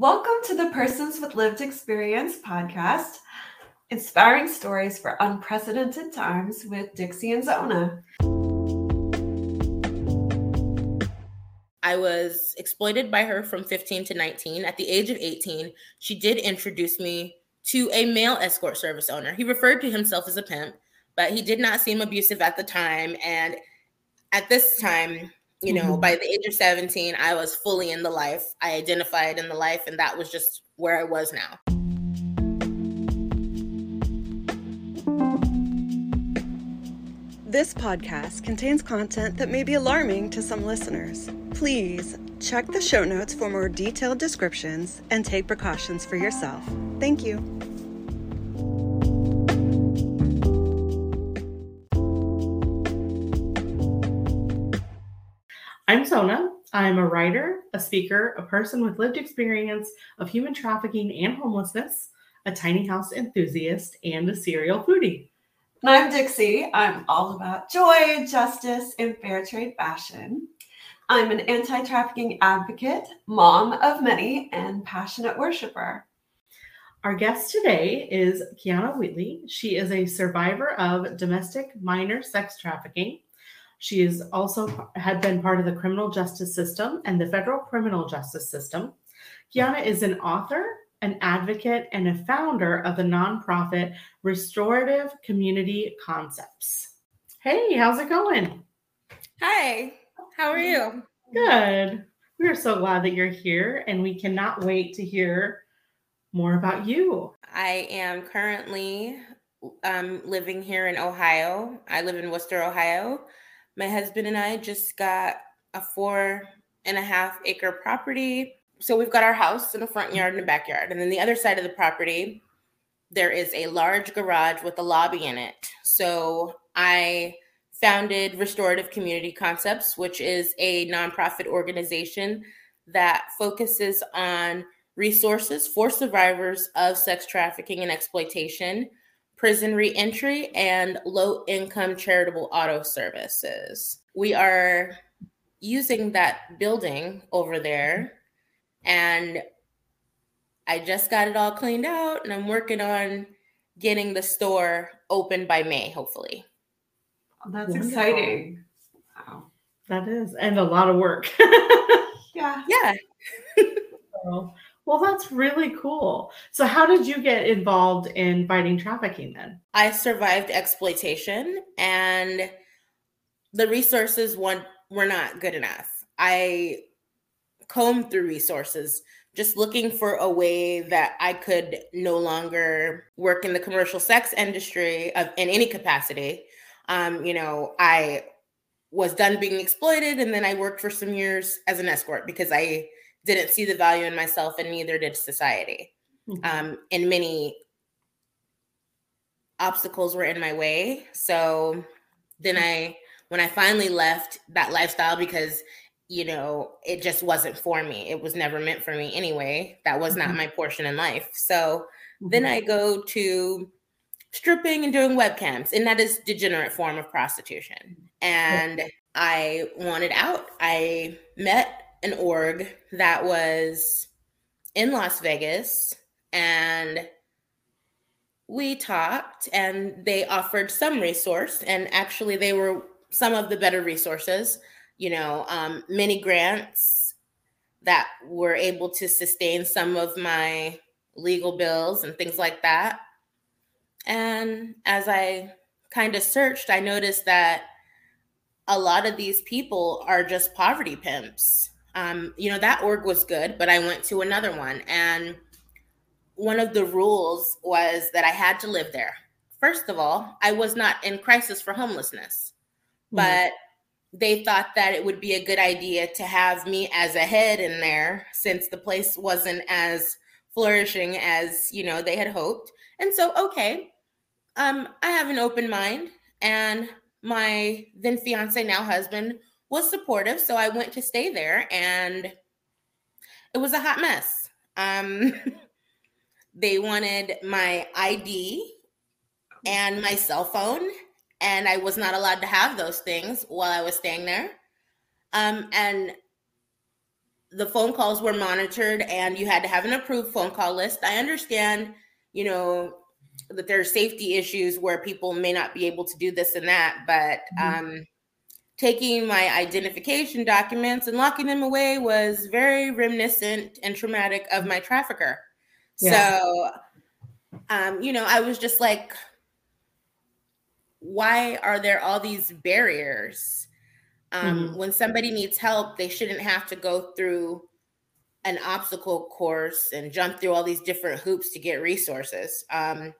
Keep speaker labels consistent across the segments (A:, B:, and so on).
A: Welcome to the Persons with Lived Experience podcast, inspiring stories for unprecedented times with Dixie and Zona.
B: I was exploited by her from 15 to 19. At the age of 18, she did introduce me to a male escort service owner. He referred to himself as a pimp, but he did not seem abusive at the time. And at this time, you know, mm-hmm. by the age of 17, I was fully in the life. I identified in the life, and that was just where I was now.
C: This podcast contains content that may be alarming to some listeners. Please check the show notes for more detailed descriptions and take precautions for yourself. Thank you.
D: I'm Zona. I'm a writer, a speaker, a person with lived experience of human trafficking and homelessness, a tiny house enthusiast, and a serial foodie.
A: And I'm Dixie. I'm all about joy, justice, and fair trade fashion. I'm an anti trafficking advocate, mom of many, and passionate worshiper.
D: Our guest today is Keyana Wheatley. She is a survivor of domestic minor sex trafficking she is also had been part of the criminal justice system and the federal criminal justice system. Keyana is an author, an advocate, and a founder of the nonprofit Restorative Community Concepts. Hey, how's it going?
B: Hi, how are you?
D: Good. We are so glad that you're here, and we cannot wait to hear more about you.
B: I am currently um, living here in Ohio. I live in Wooster, Ohio my husband and I just got a four and a half acre property. So we've got our house and a front yard and a backyard. And then the other side of the property, there is a large garage with a lobby in it. So I founded Restorative Community Concepts, which is a nonprofit organization that focuses on resources for survivors of sex trafficking and exploitation prison reentry, and low income charitable auto services. We are using that building over there, and I just got it all cleaned out, and I'm working on getting the store open by May, hopefully.
A: Oh, that's Wonderful. exciting.
D: Wow. That is, and a lot of work.
A: yeah.
B: Yeah.
D: so, well, that's really cool. So, how did you get involved in fighting trafficking then?
B: I survived exploitation, and the resources were not good enough. I combed through resources just looking for a way that I could no longer work in the commercial sex industry of, in any capacity. Um, you know, I was done being exploited, and then I worked for some years as an escort because I didn't see the value in myself, and neither did society. Mm-hmm. Um, and many obstacles were in my way. So then I, when I finally left that lifestyle, because you know it just wasn't for me. It was never meant for me anyway. That was not mm-hmm. my portion in life. So mm-hmm. then I go to stripping and doing webcams, and that is degenerate form of prostitution. And I wanted out. I met an org that was in Las Vegas and we talked and they offered some resource and actually they were some of the better resources you know um, many grants that were able to sustain some of my legal bills and things like that. And as i kind of searched i noticed that a lot of these people are just poverty pimps um, you know, that org was good, but I went to another one. And one of the rules was that I had to live there. First of all, I was not in crisis for homelessness, mm-hmm. but they thought that it would be a good idea to have me as a head in there since the place wasn't as flourishing as, you know, they had hoped. And so, okay, um, I have an open mind. And my then fiance, now husband, was supportive. So I went to stay there and it was a hot mess. Um, they wanted my ID and my cell phone, and I was not allowed to have those things while I was staying there. Um, and the phone calls were monitored and you had to have an approved phone call list. I understand, you know, that there's safety issues where people may not be able to do this and that, but mm-hmm. um, taking my identification documents and locking them away was very reminiscent and traumatic of my trafficker. Yeah. So, um, you know, I was just like, why are there all these barriers? Um, mm-hmm. When somebody needs help, they shouldn't have to go through an obstacle course and jump through all these different hoops to get resources. Um,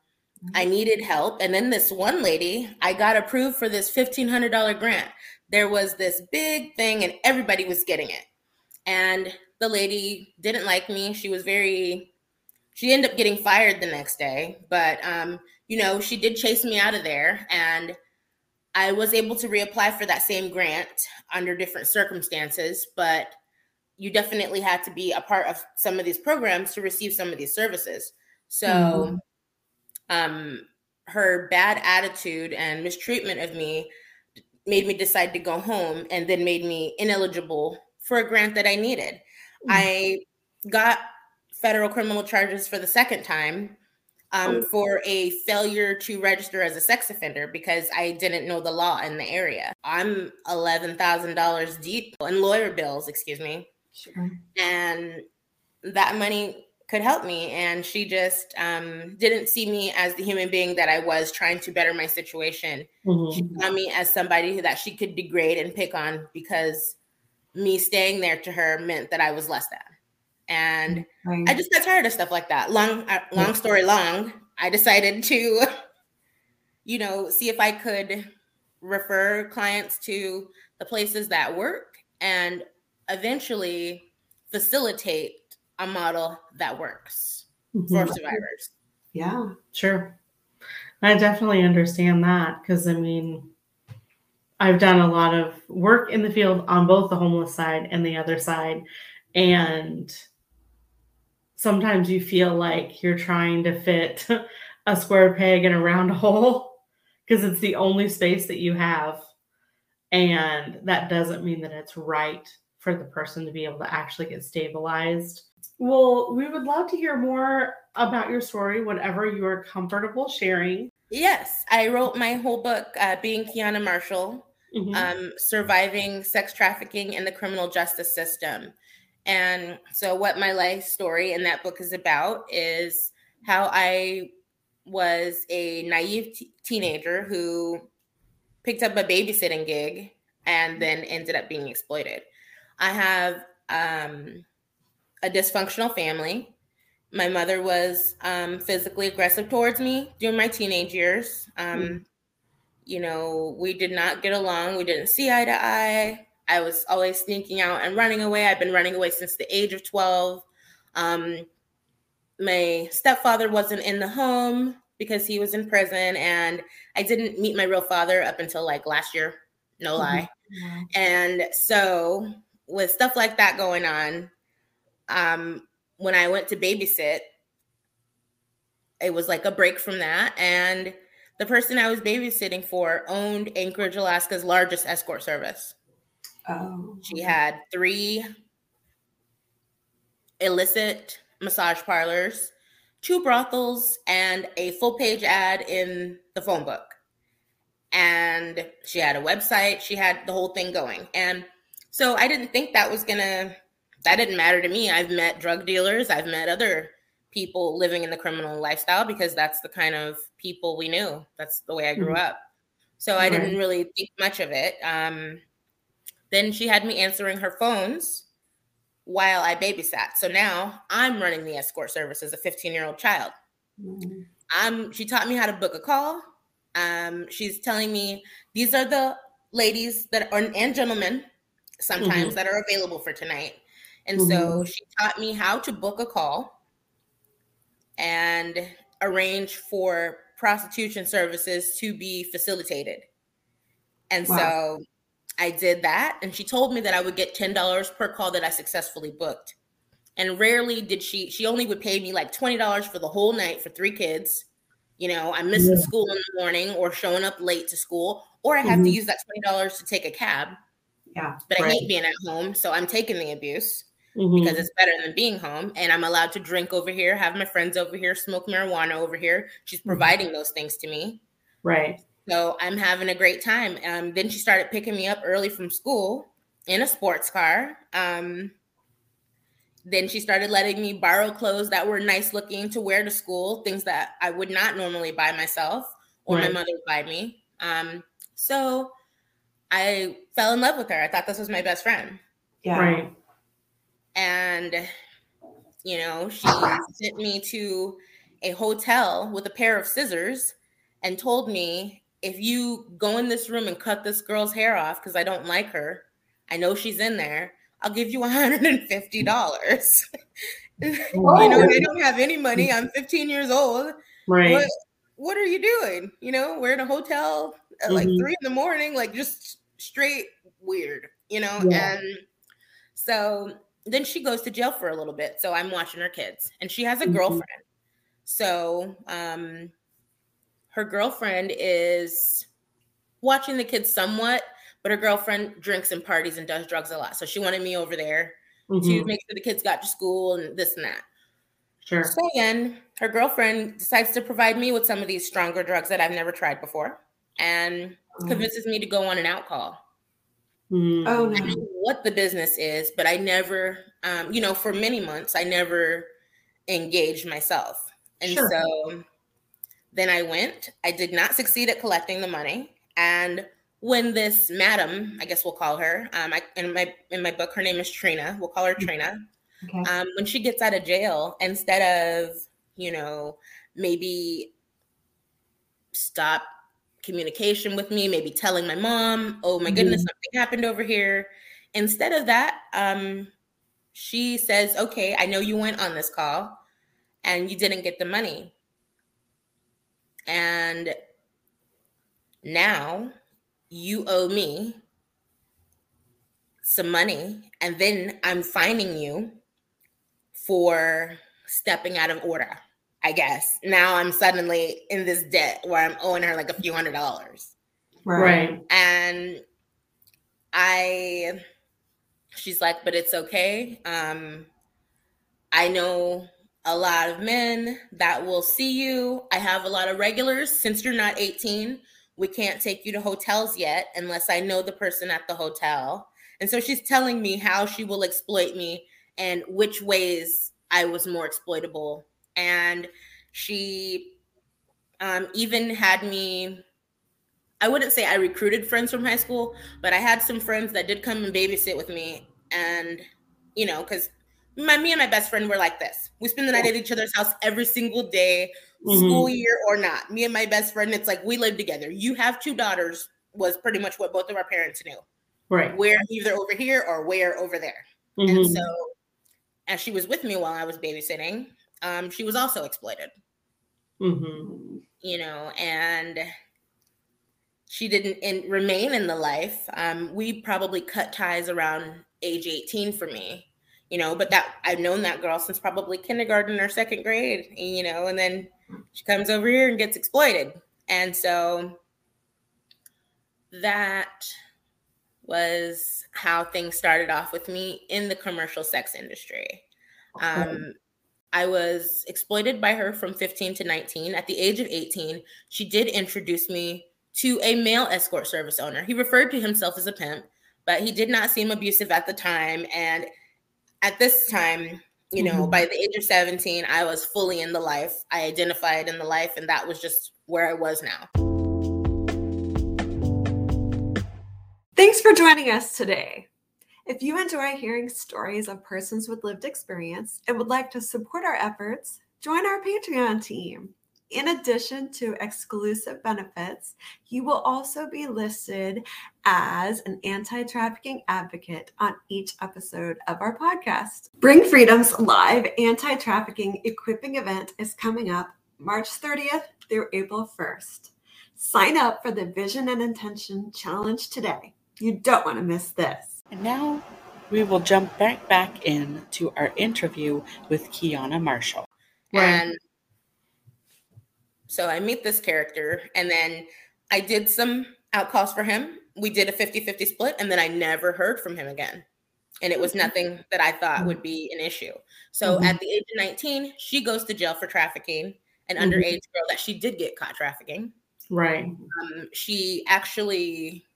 B: I mm-hmm. needed help. And then this one lady, I got approved for this $1,500 grant. There was this big thing and everybody was getting it. And the lady didn't like me. She was very, she ended up getting fired the next day. But, um, you know, she did chase me out of there. And I was able to reapply for that same grant under different circumstances. But you definitely had to be a part of some of these programs to receive some of these services. So, mm-hmm um, her bad attitude and mistreatment of me made me decide to go home and then made me ineligible for a grant that I needed. Mm-hmm. I got federal criminal charges for the second time um, oh. for a failure to register as a sex offender because I didn't know the law in the area. I'm $11,000 deep in lawyer bills, excuse me. Sure. And that money could help me. And she just um, didn't see me as the human being that I was trying to better my situation. Mm-hmm. She saw me as somebody that she could degrade and pick on because me staying there to her meant that I was less than. And right. I just got tired of stuff like that. Long, uh, long story long, I decided to, you know, see if I could refer clients to the places that work and eventually facilitate a model that works mm-hmm. for survivors.
A: Yeah,
D: sure. I definitely understand that because I mean, I've done a lot of work in the field on both the homeless side and the other side. And sometimes you feel like you're trying to fit a square peg in a round hole because it's the only space that you have. And that doesn't mean that it's right for the person to be able to actually get stabilized well, we would love to hear more about your story, whatever you are comfortable sharing.
B: Yes, I wrote my whole book, uh, Being Keyana Marshall, mm-hmm. um, Surviving Sex Trafficking in the Criminal Justice System. And so, what my life story in that book is about is how I was a naive t- teenager who picked up a babysitting gig and then ended up being exploited. I have um, a dysfunctional family. My mother was um, physically aggressive towards me during my teenage years. Um, mm. You know, we did not get along. We didn't see eye to eye. I was always sneaking out and running away. I've been running away since the age of 12. Um, my stepfather wasn't in the home because he was in prison, and I didn't meet my real father up until like last year. No mm-hmm. lie. Mm-hmm. And so, with stuff like that going on, um, when I went to babysit, it was like a break from that. And the person I was babysitting for owned Anchorage, Alaska's largest escort service. Oh. She had three illicit massage parlors, two brothels, and a full page ad in the phone book. And she had a website, she had the whole thing going. And so I didn't think that was going to that didn't matter to me. I've met drug dealers, I've met other people living in the criminal lifestyle because that's the kind of people we knew. That's the way I grew mm-hmm. up. So I didn't really think much of it. Um, then she had me answering her phones while I babysat. So now I'm running the escort service as a 15 year old child. Mm-hmm. Um, she taught me how to book a call. Um, she's telling me these are the ladies that are and gentlemen sometimes mm-hmm. that are available for tonight. And mm-hmm. so she taught me how to book a call and arrange for prostitution services to be facilitated. And wow. so I did that. And she told me that I would get $10 per call that I successfully booked. And rarely did she, she only would pay me like $20 for the whole night for three kids. You know, I'm missing yeah. school in the morning or showing up late to school, or I have mm-hmm. to use that $20 to take a cab.
A: Yeah.
B: But right. I hate being at home. So I'm taking the abuse.
D: Mhm.
B: because it's better than being home. And I'm allowed to drink over here, have my friends over here, smoke marijuana over here. She's
D: Mhm.
B: providing those things to me.
D: right.
B: So I'm having a great time. Um, then she started picking me up early from school in a sports car. Um, then she started letting me borrow clothes that were nice looking to wear to school, things that I would not normally buy myself or
D: Right.
B: my mother would buy me. Um, so I fell in love with her. I thought this was my best friend.
A: Yeah.
D: Right.
B: And, you know, she sent me to a hotel with a pair of scissors and told me if you go in this room and cut this girl's hair off because I don't like her, I know she's in there, I'll give you $150. you know, I don't have any money. I'm 15 years old.
D: Right.
B: What what are you doing? You know, we're in a hotel at like
D: Mhm.
B: three in the morning, like just straight weird, you know?
D: Yeah.
B: And so then she goes to jail for a little bit. So I'm watching her kids. And she has a
D: Mhm.
B: girlfriend. So um her girlfriend is watching the kids somewhat, but her girlfriend drinks and parties and does drugs a lot. So she wanted me over there to
D: Mhm.
B: make sure the kids got to school and this and that.
D: Sure.
B: So again, her girlfriend decides to provide me with some of these stronger drugs that I've never tried before and convinces me to go on an out call.
D: Mhm.
A: Oh
B: I
A: no.
B: what the business is, but I never, um, you know, for many months, I never engaged myself. And
D: Sure.
B: so then I went. I did not succeed at collecting the money. And when this madam, I guess we'll call her, um, I, in my in my book, her name is Trina. We'll call her Trina
A: Okay.
B: um, when she gets out of jail, instead of, you know, maybe stop communication with me, maybe telling my mom, oh my goodness,
D: Mhm.
B: something happened over here. Instead of that, um, she says, okay, I know you went on this call and you didn't get the money. And now you owe me some money and then I'm fining you for stepping out of order. I guess now I'm suddenly in this debt where I'm owing her like a few hundred dollars.
D: Right.
B: And I, she's like, but it's okay. Um, I know a lot of men that will see you. I have a lot of regulars. Since you're not 18, we can't take you to hotels yet unless I know the person at the hotel. And so she's telling me how she will exploit me and which ways I was more exploitable. And she um, even had me, I wouldn't say I recruited friends from high school, but I had some friends that did come and babysit with me. And, you know, because my me and my best friend were like this. We spend the night at each other's house every single day,
D: Mhm.
B: school year or not. Me and my best friend, it's like we live together. You have two daughters, was pretty much what both of our parents knew.
D: Right.
B: We're either over here or we're over there.
D: Mhm.
B: And so, as she was with me while I was babysitting, um, she was also exploited,
D: Mhm.
B: you know, and she didn't in, remain in the life. Um, we probably cut ties around age 18 for me, you know, but that I've known that girl since probably kindergarten or second grade, you know, and then she comes over here and gets exploited. And so that was how things started off with me in the commercial sex industry. Um, I was exploited by her from 15 to 19. At the age of 18, she did introduce me to a male escort service owner. He referred to himself as a pimp, but he did not seem abusive at the time. And at this time, you know,
D: Mhm.
B: by the age of 17, I was fully in the life. I identified in the life, and that was just where I was now.
A: Thanks for joining us today. If you enjoy hearing stories of persons with lived experience and would like to support our efforts, join our Patreon team. In addition to exclusive benefits, you will also be listed as an anti trafficking advocate on each episode of our podcast. Bring Freedom's live anti trafficking equipping event is coming up March 30th through April 1st. Sign up for the Vision and Intention Challenge today. You don't want to miss this.
E: And now we will jump back back in to our interview with Keyana Marshall.
D: Right.
B: And so I meet this character, and then I did some outcalls for him. We did a 50 50 split, and then I never heard from him again. and it was nothing that I thought would be an issue. So
D: Mhm.
B: at the age of 19, she goes to jail for trafficking an
D: Mhm.
B: underage girl that she did get caught trafficking.
D: Right.
B: Um, she actually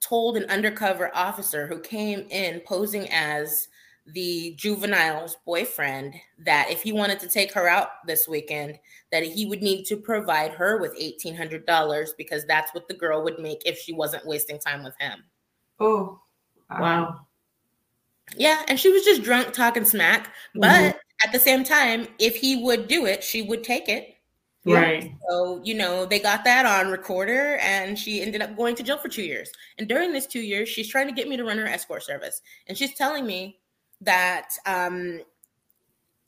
B: told an undercover officer who came in posing as the juvenile's boyfriend that if he wanted to take her out this weekend that he would need to provide her with $1800 because that's what the girl would make if she wasn't wasting time with him
A: Oh.
D: Wow.
B: yeah and she was just drunk talking smack
D: Mhm.
B: but at the same time if he would do it she would take it
A: Yeah.
D: Right.
B: So, you know, they got that on recorder and she ended up going to jail for two years. And during this two years, she's trying to get me to run her escort service. And she's telling me that um,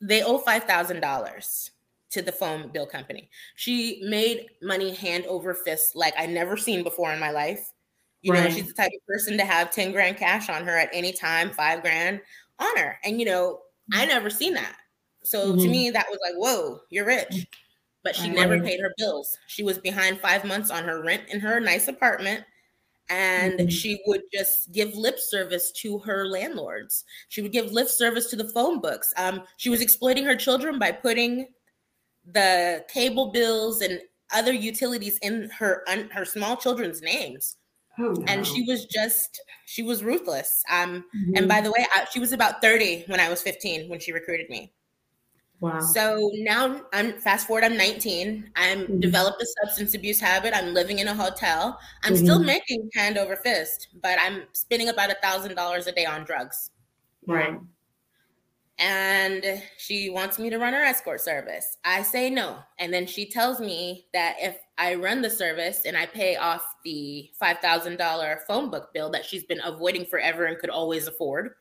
B: they owe $5,000 to the phone bill company. She made money hand over fist like I never seen before in my life. You know, she's the type of person to have 10 grand cash on her at any time, five grand on her. And, you know, I never seen that. So to
D: Mhm.
B: me, that was like, whoa, you're rich. But she never paid her bills. She was behind five months on her rent in her nice apartment. And
D: Mhm.
B: she would just give lip service to her landlords. She would give lip service to the phone books. Um, she was exploiting her children by putting the cable bills and other utilities in her un, her small children's names
A: Oh,
B: and she was just she was ruthless um
D: Mhm.
B: and by the way I, she was about 30 when i was 15 when she recruited me
D: wow.
B: so now i'm fast forward i'm 19 i'm
D: Mhm.
B: developed a substance abuse habit i'm living in a hotel i'm still
D: Mhm.
B: making hand over fist but i'm spending about a thousand dollars a day on drugs
D: right.
B: and she wants me to run her escort service. I say no. And then she tells me that if I run the service and I pay off the $5,000 phone book bill that she's been avoiding forever and could always afford,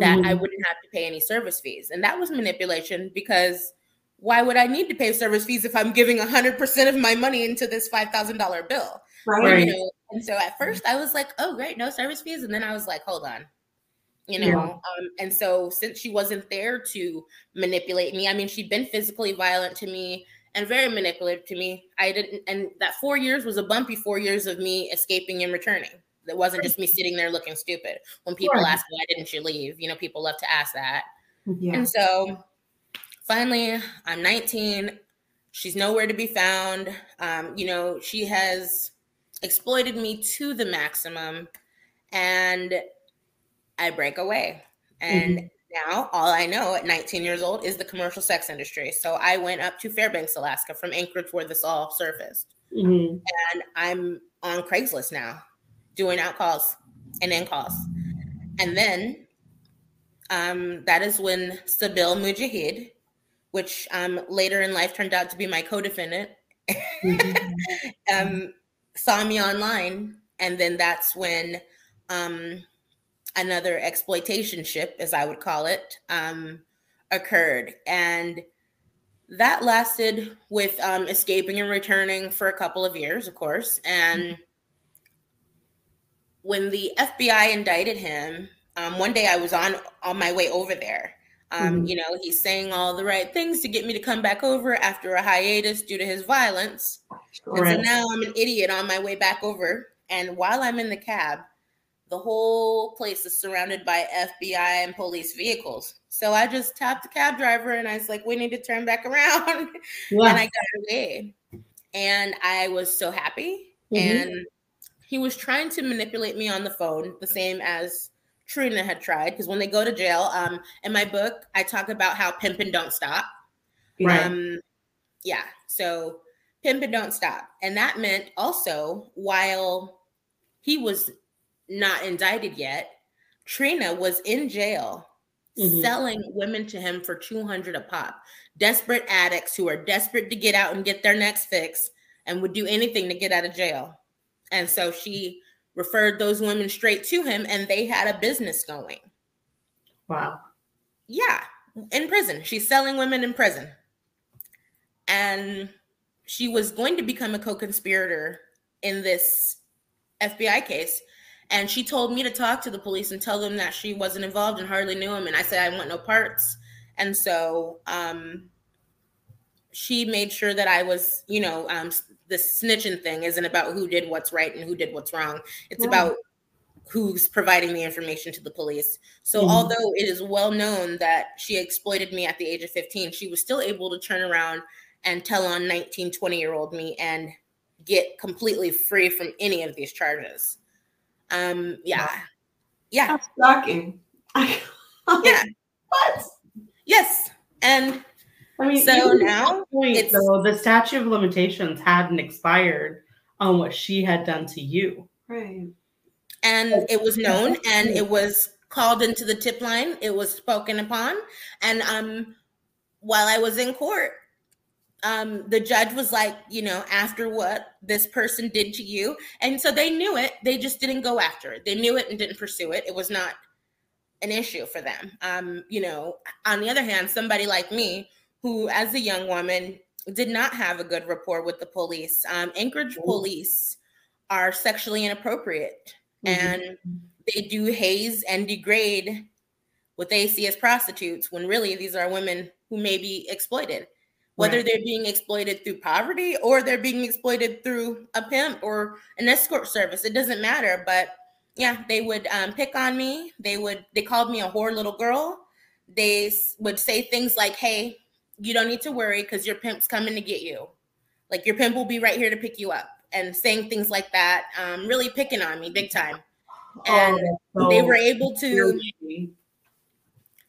B: that I
D: Mhm.
B: wouldn't have to pay any service fees. And that was manipulation because why would I need to pay service fees if I'm giving 100% of my money into this $5,000 bill?
A: right.
D: Right.
B: You know? And so at first I was like, oh, great, no service fees. And then I was like, hold on. You know,
D: Yeah.
B: um, and so since she wasn't there to manipulate me, I mean, she'd been physically violent to me and very manipulative to me. I didn't, and that four years was a bumpy four years of me escaping and returning. It wasn't just me sitting there looking stupid. When people
D: Right.
B: ask, why didn't you leave? You know, people love to ask that.
A: Yeah.
B: And so finally, I'm 19. She's nowhere to be found. Um, you know, she has exploited me to the maximum, and I break away. And now all I know at 19 years old is the commercial sex industry. So I went up to Fairbanks, Alaska from Anchorage, where this all surfaced.
D: Mhm.
B: And I'm on Craigslist now doing out calls and in calls. And then um, that is when Sabil Mujahid, which um, later in life turned out to be my co-defendant,
D: Mhm.
B: um, saw me online, and then that's when um, another exploitation ship, as I would call it, um, occurred, and that lasted with um, escaping and returning for a couple of years, of course, and when the FBI indicted him, um, one day I was on on my way over there. Um,
D: Mhm.
B: You know, he's saying all the right things to get me to come back over after a hiatus due to his violence. And so now I'm an idiot on my way back over. And while I'm in the cab, the whole place is surrounded by FBI and police vehicles. So I just tapped the cab driver and I was like, we need to turn back around.
D: Yeah.
B: and I got away. And I was so happy.
D: Mhm.
B: And he was trying to manipulate me on the phone, the same as Trina had tried. Because when they go to jail, um, in my book, I talk about how pimping don't stop.
D: Right.
B: Um, yeah. So pimping don't stop. And that meant also while he was not indicted yet, Trina was in jail
D: Mhm.
B: selling women to him for 200 a pop. Desperate addicts who are desperate to get out and get their next fix and would do anything to get out of jail. And so she referred those women straight to him and they had a business going.
D: Wow.
B: Yeah, in prison. She's selling women in prison. And she was going to become a co conspirator in this FBI case. And she told me to talk to the police and tell them that she wasn't involved and hardly knew him. And I said, I want no parts. And so um, she made sure that I was, you know, um, the snitching thing isn't about who did what's right and who did what's wrong. It's about who's providing the information to the police. So
D: Mhm.
B: although it is well known that she exploited me at the age of 15, she was still able to turn around and tell on 19, 20 year old me and get completely free from any of these charges. Um, yeah. Yeah.
A: That's shocking.
B: Yeah.
A: What?
B: Yes. And
D: I mean,
B: So now
D: that point,
B: it's-
D: though, the statute of limitations hadn't expired on what she had done to you.
A: Right.
B: and it was known and it was called into the tip line it was spoken upon. And um while i was in court um the judge was like you know after what this person did to you. And so they knew it they just didn't go after it. They knew it and didn't pursue it. It was not an issue for them. Um you know on the other hand somebody like me who as a young woman did not have a good rapport with the police um anchorage
D: Ooh.
B: police are sexually inappropriate
D: Mhm.
B: and they do haze and degrade what they see as prostitutes when really these are women who may be exploited whether
D: Right.
B: they're being exploited through poverty or they're being exploited through a pimp or an escort service it doesn't matter but yeah they would um, pick on me they would they called me a whore little girl they would say things like hey you don't need to worry because your pimp's coming to get you like your pimp will be right here to pick you up and saying things like that um, really picking on me big time and
D: Oh,
B: they were able to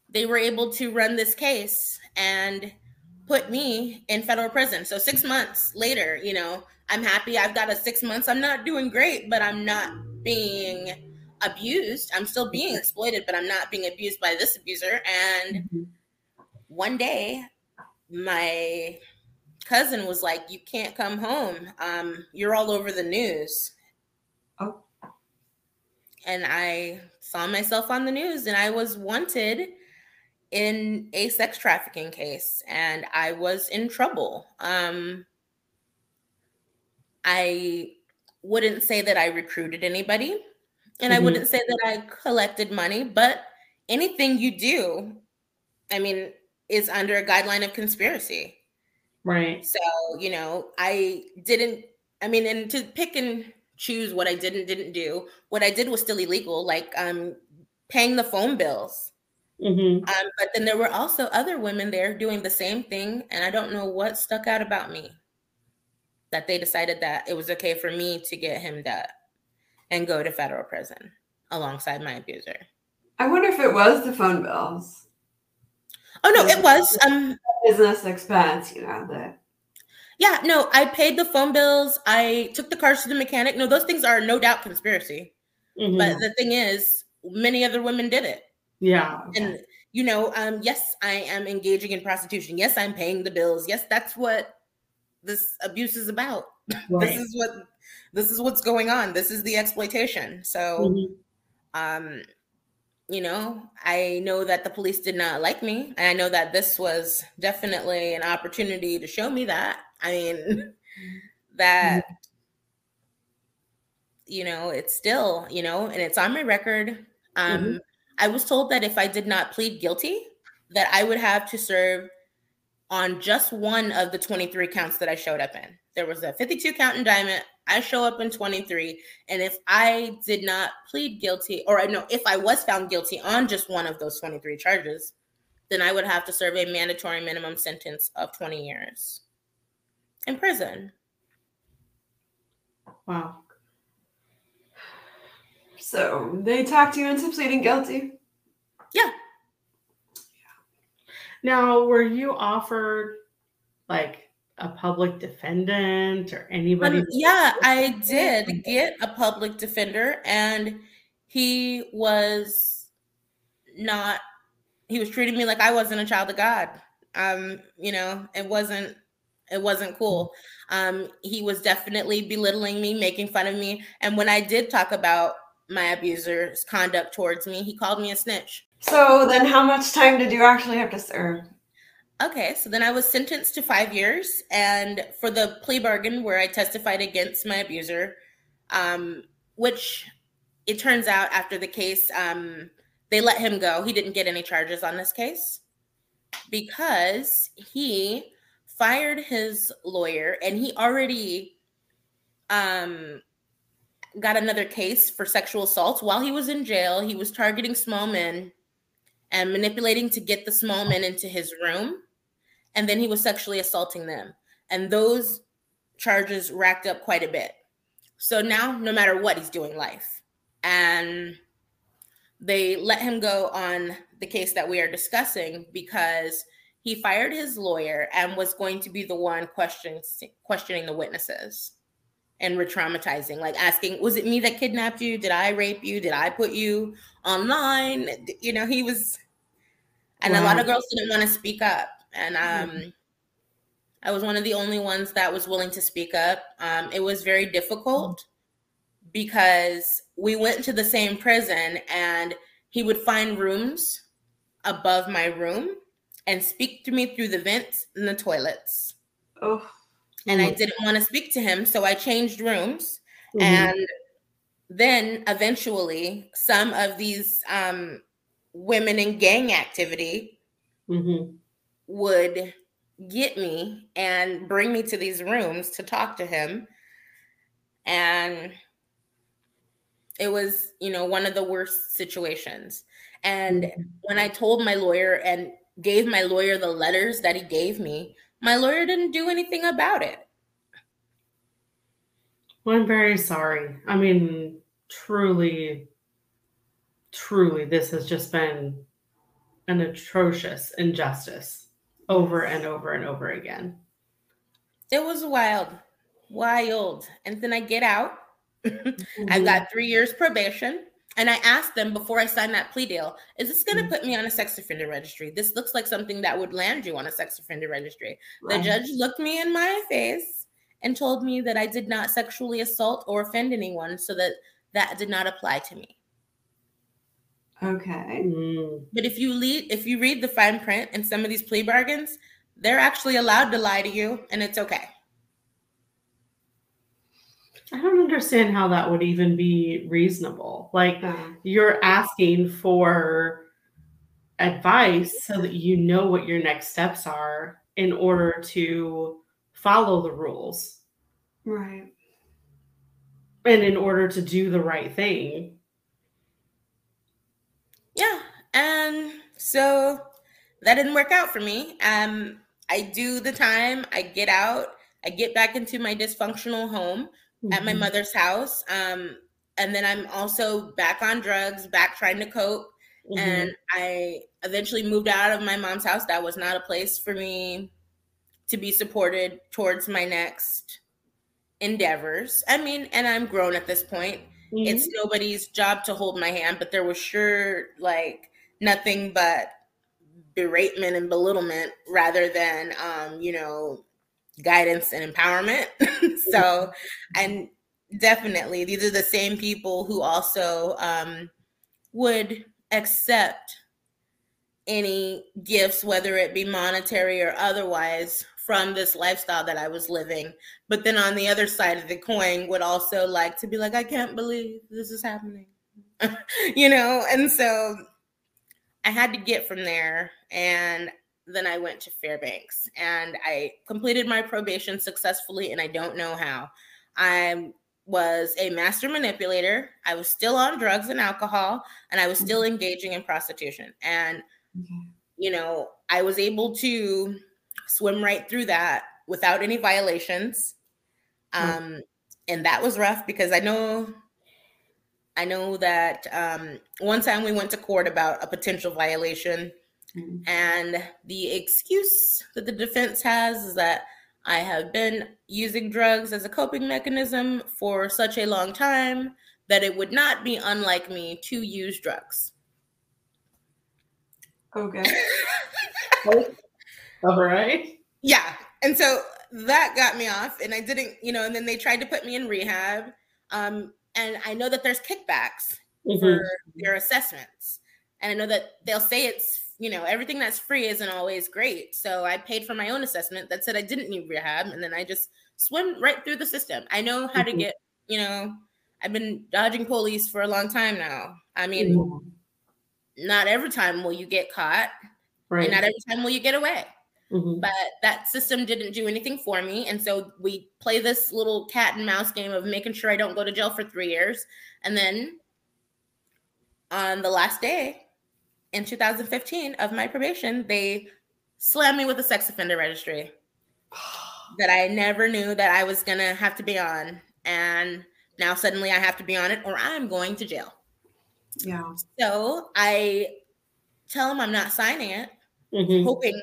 B: they were able to run this case and put me in federal prison. So six months later, you know, I'm happy. I've got a six months. I'm not doing great, but I'm not being abused. I'm still being exploited, but I'm not being abused by this abuser. And
D: Mhm.
B: one day, my cousin was like, "You can't come home. Um, you're all over the news."
A: Oh.
B: And I saw myself on the news, and I was wanted in a sex trafficking case, and I was in trouble. Um, I wouldn't say that I recruited anybody, and I
D: Mhm.
B: wouldn't say that I collected money, but anything you do, I mean, is under a guideline of conspiracy.
D: Right.
B: So, you know, I didn't, I mean, and to pick and choose what I did and didn't do, what I did was still illegal, like um, paying the phone bills.
D: hmm
B: Um, but then there were also other women there doing the same thing. And I don't know what stuck out about me that they decided that it was okay for me to get him up and go to federal prison alongside my abuser.
A: I wonder if it was the phone bills,
B: Oh, no, it was. Um,
A: business expense, you know, the
B: Yeah, no, I paid the phone bills. I took the cars to the mechanic. No, those things are no doubt conspiracy.
D: hmm
B: But the thing is, many other women did it.
D: yeah.
B: And you know, um, yes, I am engaging in prostitution. Yes, I'm paying the bills. Yes, that's what this abuse is about.
D: Right.
B: This is what this is what's going on. This is the exploitation. So
D: Mhm.
B: um you know i know that the police did not like me. And i know that this was definitely an opportunity to show me that. I mean that you know it's still you know and it's on my record. Um
D: Mhm.
B: i was told that if i did not plead guilty that i would have to serve on just one of the 23 counts that i showed up in there was a 52 count indictment i show up in 23 and if I did not plead guilty, or no, if I was found guilty on just one of those 23 charges, then I would have to serve a mandatory minimum sentence of 20 years in prison.
D: Wow.
A: so they talked you into pleading guilty.
B: Yeah.
D: Now, were you offered like a public defendant or anybody?
B: Um, yeah, I did get a public defender, and he was not, he was treating me like I wasn't a child of God. Um, you know, it wasn't it wasn't cool. Um, he was definitely belittling me, making fun of me. And when I did talk about my abuser's conduct towards me, he called me a snitch.
A: So then how much time did you actually have to serve?
B: Okay, so then I was sentenced to five years, and for the plea bargain where I testified against my abuser, um, which it turns out after the case, um, they let him go. He didn't get any charges on this case because he fired his lawyer, and he already um, got another case for sexual assault while he was in jail. He was targeting small men and manipulating to get the small men into his room. And then he was sexually assaulting them. And those charges racked up quite a bit. So now, no matter what, he's doing life. And they let him go on the case that we are discussing because he fired his lawyer and was going to be the one questioning questioning the witnesses and re-traumatizing like asking was it me that kidnapped you did i rape you did i put you online you know he was and wow. a lot of girls didn't want to speak up and um mm-hmm. i was one of the only ones that was willing to speak up um it was very difficult because we went to the same prison and he would find rooms above my room and speak to me through the vents in the toilets. Oh. And I didn't want to speak to him, so I changed rooms. Mm-hmm. And then eventually, some of these um, women in gang activity mm-hmm. would get me and bring me to these rooms to talk to him. And it was, you know, one of the worst situations. And mm-hmm. when I told my lawyer and gave my lawyer the letters that he gave me, my lawyer didn't do anything about it.
D: Well, I'm very sorry. I mean, truly, truly, this has just been an atrocious injustice over and over and over again.
B: It was wild, wild. And then I get out. mm-hmm. I got three years probation. And I asked them before I signed that plea deal, is this going to mm-hmm. put me on a sex offender registry? This looks like something that would land you on a sex offender registry. Right. The judge looked me in my face and told me that I did not sexually assault or offend anyone, so that that did not apply to me.
A: Okay.
B: Mm. But if you lead, if you read the fine print in some of these plea bargains, they're actually allowed to lie to you, and it's okay.
D: I don't understand how that would even be reasonable. Like you're asking for advice so that you know what your next steps are in order to follow the rules.
A: Right.
D: And in order to do the right thing.
B: And so that didn't work out for me. Um I do the time, I get out, I get back into my dysfunctional home mm-hmm. at my mm-hmm. mother's house. Um, and then I'm also back on drugs, back trying to cope. Mm-hmm. And I eventually moved out of my mom's house. That was not a place for me to be supported towards my next endeavors. I mean, and I'm grown at this point. Mm-hmm. It's nobody's job to hold my hand, but there was sure like nothing but beratement and belittlement rather than um, you know, guidance and empowerment. so, and definitely, these are the same people who also um, would accept any gifts, whether it be monetary or otherwise, from this lifestyle that I was living. But then on the other side of the coin, would also like to be like, I can't believe this is happening, you know? And so I had to get from there. And then I went to Fairbanks and I completed my probation successfully, and I don't know how. I was a master manipulator. I was still on drugs and alcohol, and I was still mm-hmm. engaging in prostitution. And, you know, I was able to swim right through that without any violations. Um, and that was rough because I know I know that um, one time we went to court about a potential violation Mm-hmm. And the excuse that the defense has is that I have been using drugs as a coping mechanism for such a long time that it would not be unlike me to use drugs.
A: Okay.
D: All right.
B: Yeah. And so that got me off and I didn't, you know, and then they tried to put me in rehab. Um, and I know that there's kickbacks mm-hmm. for your assessments. And I know that they'll say it's you know, everything that's free isn't always great. So I paid for my own assessment that said I didn't need rehab. And then I just swim right through the system. I know how to mm-hmm. get, you know, I've been dodging police for a long time now. I mean, mm-hmm. not every time will you get caught. Right. And not every time will you get away.
D: Mhm.
B: but that system didn't do anything for me. And so we play this little cat and mouse game of making sure I don't go to jail for three years. And then on the last day in 2015 of my probation, they slammed me with a sex offender registry that I never knew that I was gonna have to be on. And now suddenly I have to be on it or I'm going to jail.
A: Yeah.
B: So I tell them I'm not signing it,
D: Mhm.
B: hoping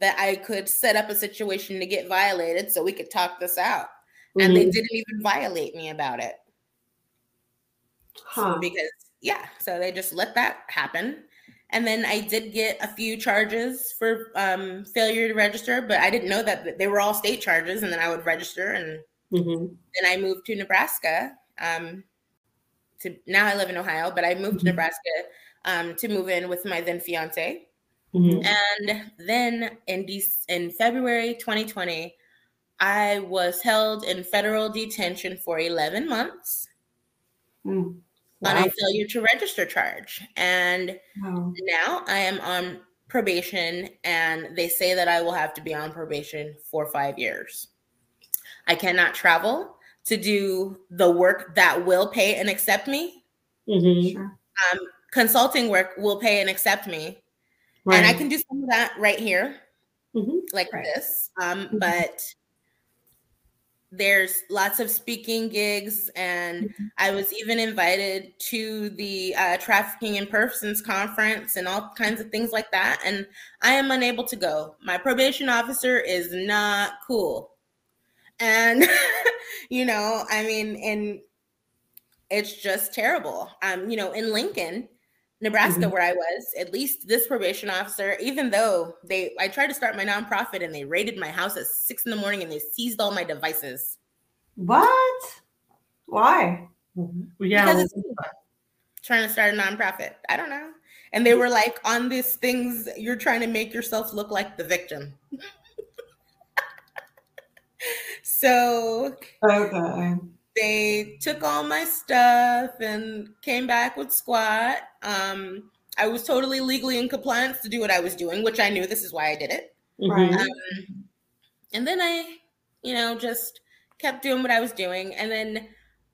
B: that I could set up a situation to get violated so we could talk this out. And they
D: Mhm.
B: didn't even violate me about it.
A: Huh.
B: because yeah so they just let that happen and then i did get a few charges for um, failure to register but i didn't know that they were all state charges and then i would register and
D: Mhm.
B: then i moved to nebraska um, to now i live in ohio but i moved to
D: Mhm.
B: nebraska um, to move in with my then fiance
D: Mhm.
B: and then in De- in february 2020 i was held in federal detention for 11 months
A: Mm.
B: on a failure to register charge and
A: Wow.
B: now I am on probation, and they say that I will have to be on probation for five years. I cannot travel to do the work that will pay and accept me.
D: Mhm.
A: Sure.
B: Um, consulting work will pay and accept me, and I can do some of that right here,
D: Mhm.
B: like
A: Right.
B: this. Um,
A: Mhm.
B: But there's lots of speaking gigs, and I was even invited to the uh, Trafficking in Persons conference and all kinds of things like that. And I am unable to go. My probation officer is not cool. And, you know, I mean, and it's just terrible. Um, you know, in Lincoln, Nebraska,
D: Mhm.
B: where I was, at least this probation officer, even though they, I tried to start my nonprofit and they raided my house at six in the morning and they seized all my devices.
A: What? Why?
D: Mhm. Yeah.
B: Because it's trying to start a nonprofit. I don't know. And they were like, on these things, you're trying to make yourself look like the victim. so
A: Okay.
B: They took all my stuff and came back with squat. Um, I was totally legally in compliance to do what I was doing, which I knew this is why I did it.
A: Right.
D: Mhm.
B: Um, and then I, you know, just kept doing what I was doing. And then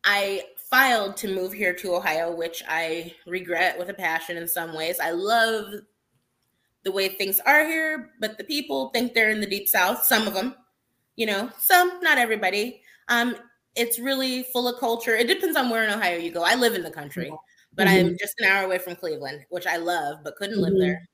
B: I filed to move here to Ohio, which I regret with a passion in some ways. I love the way things are here, but the people think they're in the deep south, some of them, you know, some, not everybody. Um, it's really full of culture. It depends on where in Ohio you go. I live in the country, but I'm just an hour away from Cleveland, which I love, but couldn't live
D: Mhm.
B: there.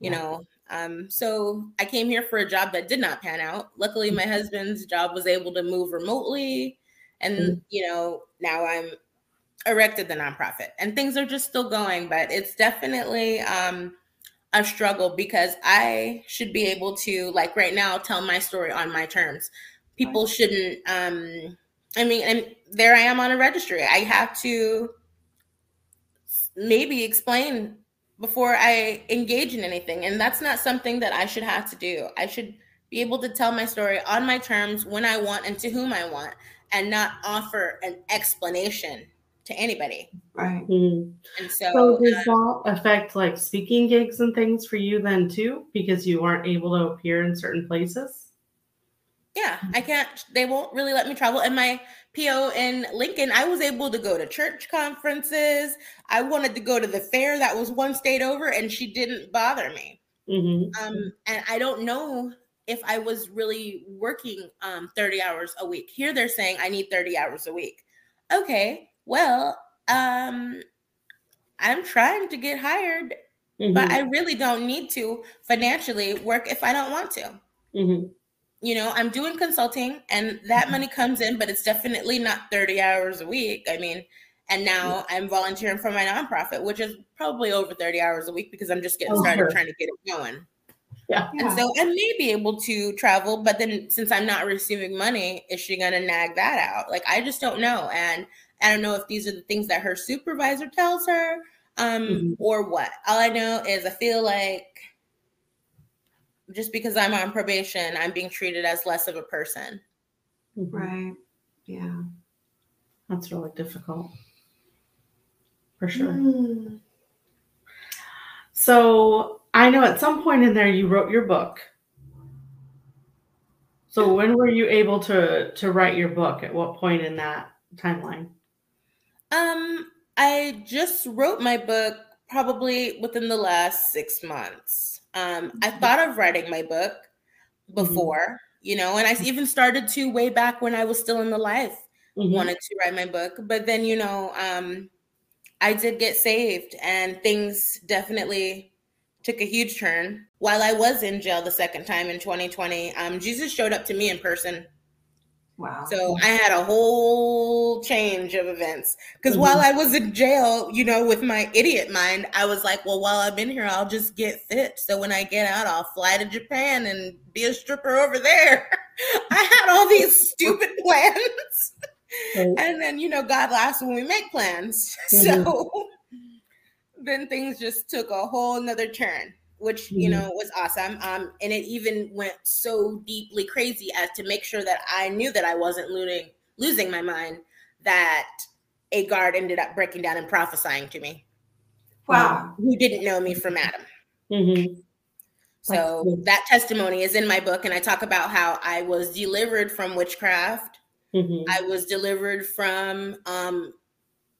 B: You
A: Yeah.
B: know, um, so I came here for a job that did not pan out. Luckily, my husband's job was able to move remotely, and
D: Mhm.
B: you know, now I'm erected the nonprofit, and things are just still going, but it's definitely um, a struggle because I should be able to, like right now, tell my story on my terms. People shouldn't. Um, I mean, and there I am on a registry. I have to maybe explain before I engage in anything. And that's not something that I should have to do. I should be able to tell my story on my terms when I want and to whom I want and not offer an explanation to anybody.
A: Right.
D: Mhm.
B: And so,
D: So does
B: uh,
D: that affect like speaking gigs and things for you then too? Because you aren't able to appear in certain places?
B: Yeah, I can't, they won't really let me travel. And my PO in Lincoln, I was able to go to church conferences. I wanted to go to the fair that was one state over, and she didn't bother me.
D: hmm
B: um, and I don't know if I was really working um, 30 hours a week. Here they're saying I need 30 hours a week. Okay, well, um, I'm trying to get hired,
D: Mm-hmm.
B: but I really don't need to financially work if I don't want to.
D: hmm
B: You know, I'm doing consulting and that money comes in, but it's definitely not 30 hours a week. I mean, and now I'm volunteering for my nonprofit, which is probably over 30 hours a week because I'm just getting
D: Oh,
B: started
D: sure.
B: trying to get it going.
D: Yeah.
A: Yeah.
B: And so I may be able to travel, but then since I'm not receiving money, is she going to nag that out? Like, I just don't know. And I don't know if these are the things that her supervisor tells her um,
D: Mhm.
B: or what. All I know is I feel like just because I'm on probation, I'm being treated as less of a person.
D: Mhm.
A: Right. Yeah.
D: That's really difficult. For sure.
A: Mm.
D: So I know at some point in there you wrote your book. So when were you able to to write your book? At what point in that timeline?
B: Um, I just wrote my book probably within the last six months. Um, I
D: Mm-hmm.
B: thought of writing my book before, you know, and I even started to way back when I was still in the life,
D: Mhm.
B: wanted to write my book. But then, you know, um, I did get saved and things definitely took a huge turn. While I was in jail the second time in 2020, um, Jesus showed up to me in person
A: Wow.
B: so I had a whole change of events. Because
D: Mhm.
B: while I was in jail, you know, with my idiot mind, I was like, well, while I've been here, I'll just get fit. So when I get out, I'll fly to Japan and be a stripper over there. I had all these stupid plans.
D: Right.
B: And then, you know, God laughs when we make plans.
D: Mhm.
B: So then things just took a whole nother turn which you
D: Mhm.
B: know was awesome um and it even went so deeply crazy as to make sure that i knew that i wasn't losing losing my mind that a guard ended up breaking down and prophesying to me
A: wow.
B: who didn't know me from adam
D: Mhm.
B: so that testimony is in my book and i talk about how i was delivered from witchcraft
D: Mhm.
B: I was delivered from um,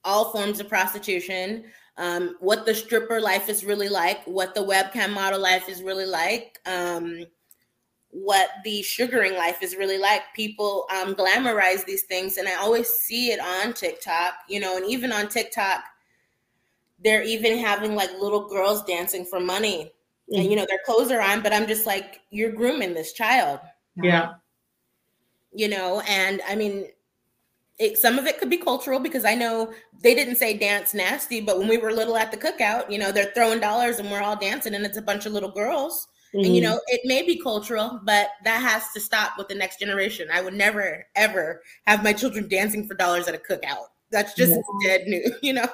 B: all forms of prostitution, um, what the stripper life is really like, what the webcam model life is really like, um, what the sugaring life is really like. People um, glamorize these things, and I always see it on TikTok, you know, and even on TikTok, they're even having like little girls dancing for money. And you know, their clothes are on, but I'm just like, you're grooming this child
D: Yeah.
B: you know and i mean it, some of it could be cultural because i know they didn't say dance nasty but when we were little at the cookout you know they're throwing dollars and we're all dancing and it's a bunch of little girls and you
D: Mhm.
B: know it may be cultural but that has to stop with the next generation i would never ever have my children dancing for dollars at a cookout that's just
A: Yeah.
B: dead new you know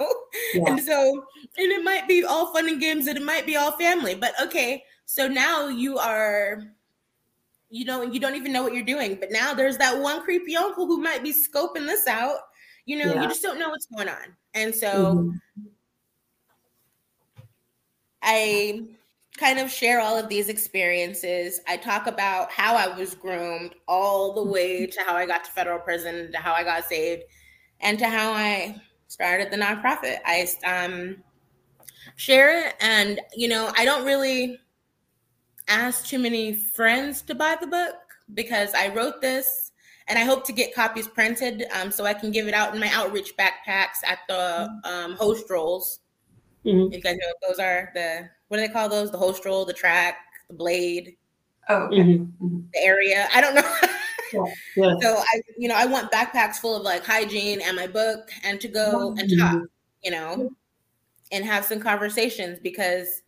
D: Yeah.
B: and so and it might be all fun and games and it might be all family but okay so now you are you know you don't even know what you're doing but now there's that one creepy uncle who might be scoping this out you know
A: Yeah.
B: you just don't know what's going on and so
D: Mhm.
B: I kind of share all of these experiences. I talk about how I was groomed all the way to how I got to federal prison, to how I got saved, and to how I started the nonprofit. I um, share it, and you know, I don't really ask too many friends to buy the book because I wrote this. And I hope to get copies printed um, so I can give it out in my outreach backpacks at the um, ho strolls.
D: Mhm.
B: You guys know what those are? The what do they call those? The ho stroll, the track, the blade,
A: Oh, okay.
D: Mhm.
B: the area. I don't know.
D: Yeah.
B: so I, you know, I want backpacks full of like hygiene and my book and to go and talk, you know, and have some conversations because,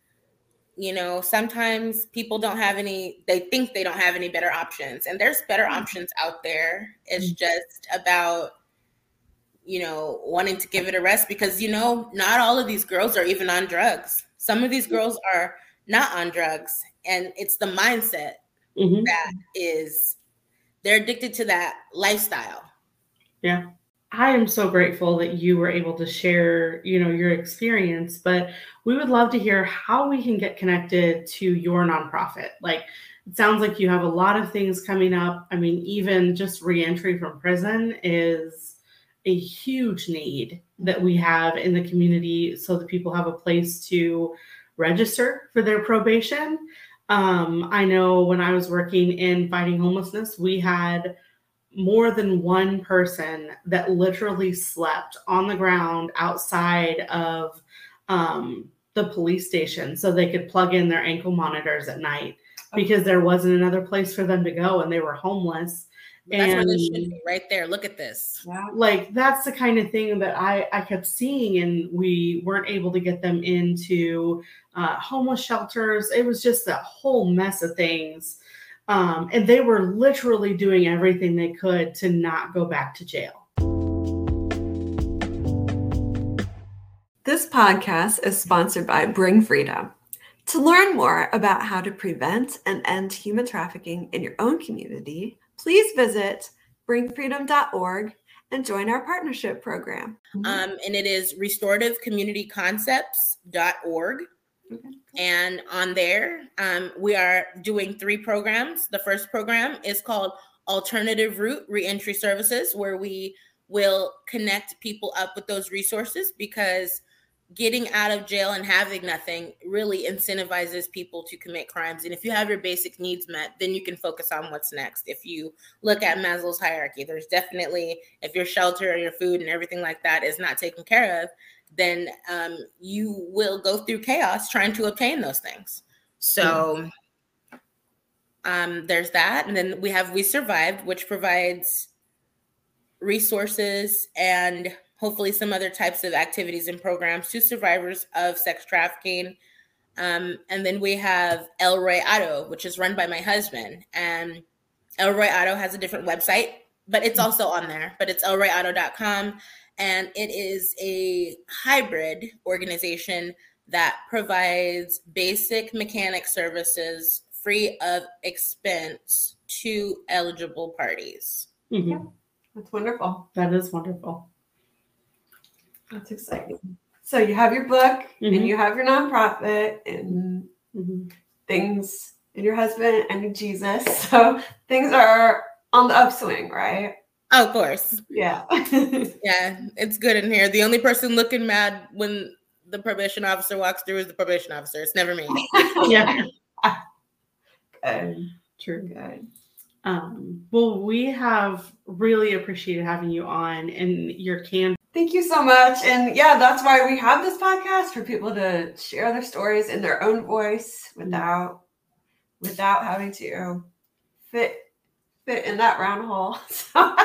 B: you know, sometimes people don't have any, they think they don't have any better options. And there's better hmm. options out there. It's hmm. just about, you know, wanting to give it a rest because, you know, not all of these girls are even on drugs. Some of these hmm. girls are not on drugs. And it's the mindset
D: Mhm.
B: that is they're addicted to that lifestyle.
D: I am so grateful that you were able to share, you know, your experience, but we would love to hear how we can get connected to your nonprofit. Like it sounds like you have a lot of things coming up. I mean, even just reentry from prison is a huge need that we have in the community so that people have a place to register for their probation. Um, I know when I was working in fighting homelessness, we had more than one person that literally slept on the ground outside of um, the police station so they could plug in their ankle monitors at night because there wasn't another place for them to go and they were homeless.
B: That's where this
D: And-
B: should be right there. Look at this.
A: Yeah.
D: like that's the kind of thing that I, I kept seeing and we weren't able to get them into uh, homeless shelters it was just a whole mess of things um, and they were literally doing everything they could to not go back to jail
A: This podcast is sponsored by Bring Freedom. To learn more about how to prevent and end human trafficking in your own community, please visit bringfreedom.org and join our partnership program.
B: Um, and it is restorativecommunityconcepts.org. And on there, um, we are doing three programs. The first program is called Alternative Route Reentry Services, where we will connect people up with those resources because getting out of jail and having nothing really incentivizes people to commit crimes. And if you have your basic needs met, then you can focus on what's next. If you look at Maslow's hierarchy, there's definitely, if your shelter and your food and everything like that is not taken care of, then um, you will go through chaos trying to obtain those things. So um, there's that. And then we have We Survived, which provides resources and hopefully some other types of activities and programs to survivors of sex trafficking. Um, and then we have El Roy Auto, which is run by my husband. And El Roy Auto has a different website, but it's also on there. But it's elroyauto.com. And it is a hybrid organization that provides basic mechanic services free of expense to eligible parties.
D: Mhm.
A: That's wonderful.
D: That is wonderful.
A: That's exciting. So you have your book
D: Mhm.
A: and you have your nonprofit and
D: Mhm.
A: things and your husband and Jesus. So things are on the upswing, right?
B: Oh, of course.
A: Yeah.
B: Yeah, it's good in here. The only person looking mad when the probation officer walks through is the probation officer. It's never me.
D: Yeah.
A: Good.
D: True.
A: Good.
D: Um, well, we have really appreciated having you on and your can.
A: Thank you so much. And yeah, that's why we have this podcast for people to share their stories in their own voice without without having to fit fit in that round hole. So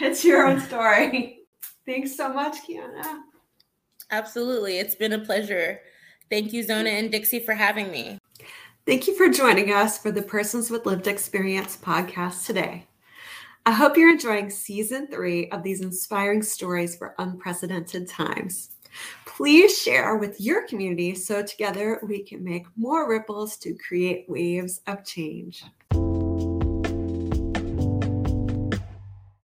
A: it's your own story. Thanks so much, Keyana.
B: Absolutely. It's been a pleasure. Thank you, Zona and Dixie, for having me.
A: Thank you for joining us for the Persons with Lived Experience podcast today. I hope you're enjoying season three of these inspiring stories for unprecedented times. Please share with your community so together we can make more ripples to create waves of change.